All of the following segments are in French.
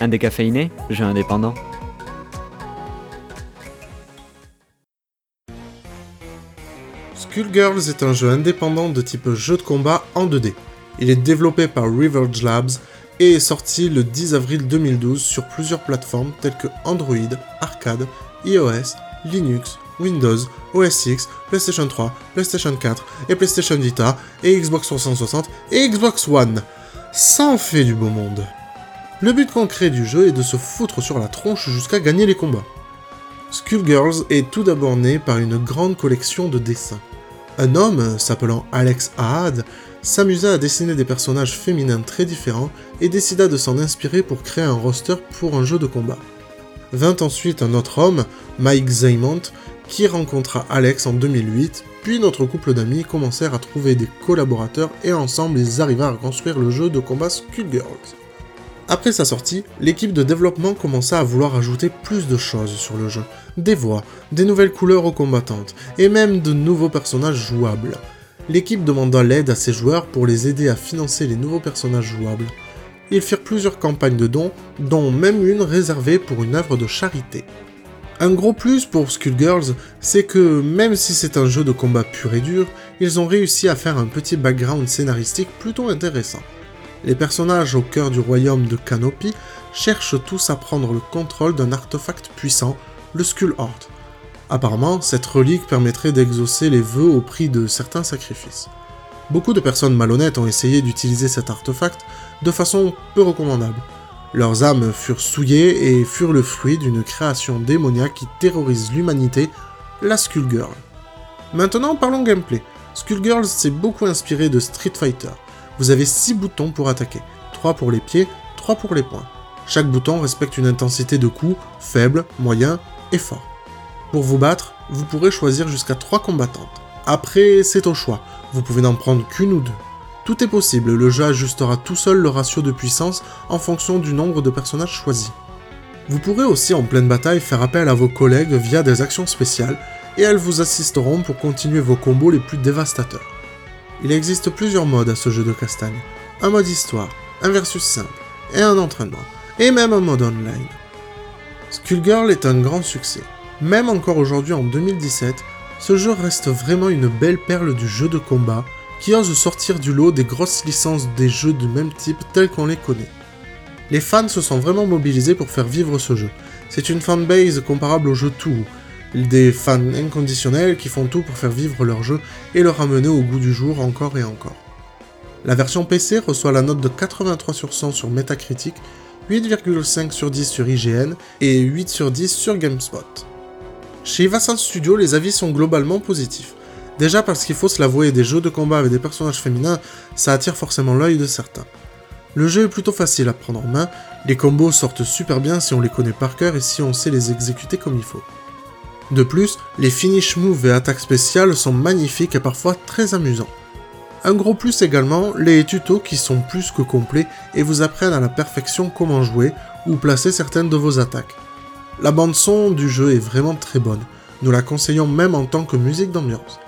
Un décaféiné, jeu indépendant. Skullgirls est un jeu indépendant de type jeu de combat en 2D. Il est développé par Riverge Labs et est sorti le 10 avril 2012 sur plusieurs plateformes telles que Android, Arcade, iOS, Linux, Windows, OS X, PlayStation 3, PlayStation 4 et PlayStation Vita et Xbox 360 et Xbox One. Ça en fait du beau monde. Le but concret du jeu est de se foutre sur la tronche jusqu'à gagner les combats. Skullgirls est tout d'abord né par une grande collection de dessins. Un homme, s'appelant Alex Ahad, s'amusa à dessiner des personnages féminins très différents et décida de s'en inspirer pour créer un roster pour un jeu de combat. Vint ensuite un autre homme, Mike Zaymont, qui rencontra Alex en 2008, puis notre couple d'amis commencèrent à trouver des collaborateurs et ensemble ils arrivèrent à construire le jeu de combat Skullgirls. Après sa sortie, l'équipe de développement commença à vouloir ajouter plus de choses sur le jeu. Des voix, des nouvelles couleurs aux combattantes, et même de nouveaux personnages jouables. L'équipe demanda l'aide à ses joueurs pour les aider à financer les nouveaux personnages jouables. Ils firent plusieurs campagnes de dons, dont même une réservée pour une œuvre de charité. Un gros plus pour Skullgirls, c'est que même si c'est un jeu de combat pur et dur, ils ont réussi à faire un petit background scénaristique plutôt intéressant. Les personnages au cœur du royaume de Canopy cherchent tous à prendre le contrôle d'un artefact puissant, le Skull Horde. Apparemment, cette relique permettrait d'exaucer les vœux au prix de certains sacrifices. Beaucoup de personnes malhonnêtes ont essayé d'utiliser cet artefact de façon peu recommandable. Leurs âmes furent souillées et furent le fruit d'une création démoniaque qui terrorise l'humanité, la Skullgirl. Maintenant parlons gameplay. Skullgirls s'est beaucoup inspiré de Street Fighter. Vous avez 6 boutons pour attaquer, 3 pour les pieds, 3 pour les poings. Chaque bouton respecte une intensité de coup faible, moyen et fort. Pour vous battre, vous pourrez choisir jusqu'à 3 combattantes. Après, c'est au choix, vous pouvez n'en prendre qu'une ou deux. Tout est possible, le jeu ajustera tout seul le ratio de puissance en fonction du nombre de personnages choisis. Vous pourrez aussi en pleine bataille faire appel à vos collègues via des actions spéciales, et elles vous assisteront pour continuer vos combos les plus dévastateurs. Il existe plusieurs modes à ce jeu de castagne. Un mode histoire, un versus simple, et un entraînement, et même un mode online. Skullgirl est un grand succès. Même encore aujourd'hui en 2017, ce jeu reste vraiment une belle perle du jeu de combat qui ose sortir du lot des grosses licences des jeux du même type tels qu'on les connaît. Les fans se sont vraiment mobilisés pour faire vivre ce jeu. C'est une fanbase comparable au jeu Tour, des fans inconditionnels qui font tout pour faire vivre leur jeu et le ramener au goût du jour encore et encore. La version PC reçoit la note de 83 sur 100 sur Metacritic, 8,5 sur 10 sur IGN et 8 sur 10 sur GameSpot. Chez Ivasan Studio, les avis sont globalement positifs. Déjà parce qu'il faut se l'avouer, des jeux de combat avec des personnages féminins, ça attire forcément l'œil de certains. Le jeu est plutôt facile à prendre en main, les combos sortent super bien si on les connaît par cœur et si on sait les exécuter comme il faut. De plus, les finish moves et attaques spéciales sont magnifiques et parfois très amusants. Un gros plus également, les tutos qui sont plus que complets et vous apprennent à la perfection comment jouer ou placer certaines de vos attaques. La bande son du jeu est vraiment très bonne, nous la conseillons même en tant que musique d'ambiance.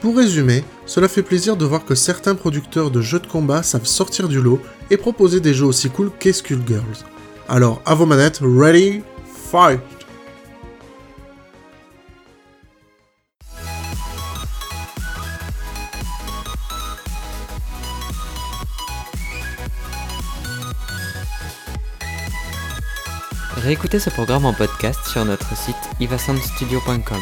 Pour résumer, cela fait plaisir de voir que certains producteurs de jeux de combat savent sortir du lot et proposer des jeux aussi cool qu'est Skullgirls. Alors à vos manettes, ready, fight Réécoutez ce programme en podcast sur notre site ivasoundstudio.com.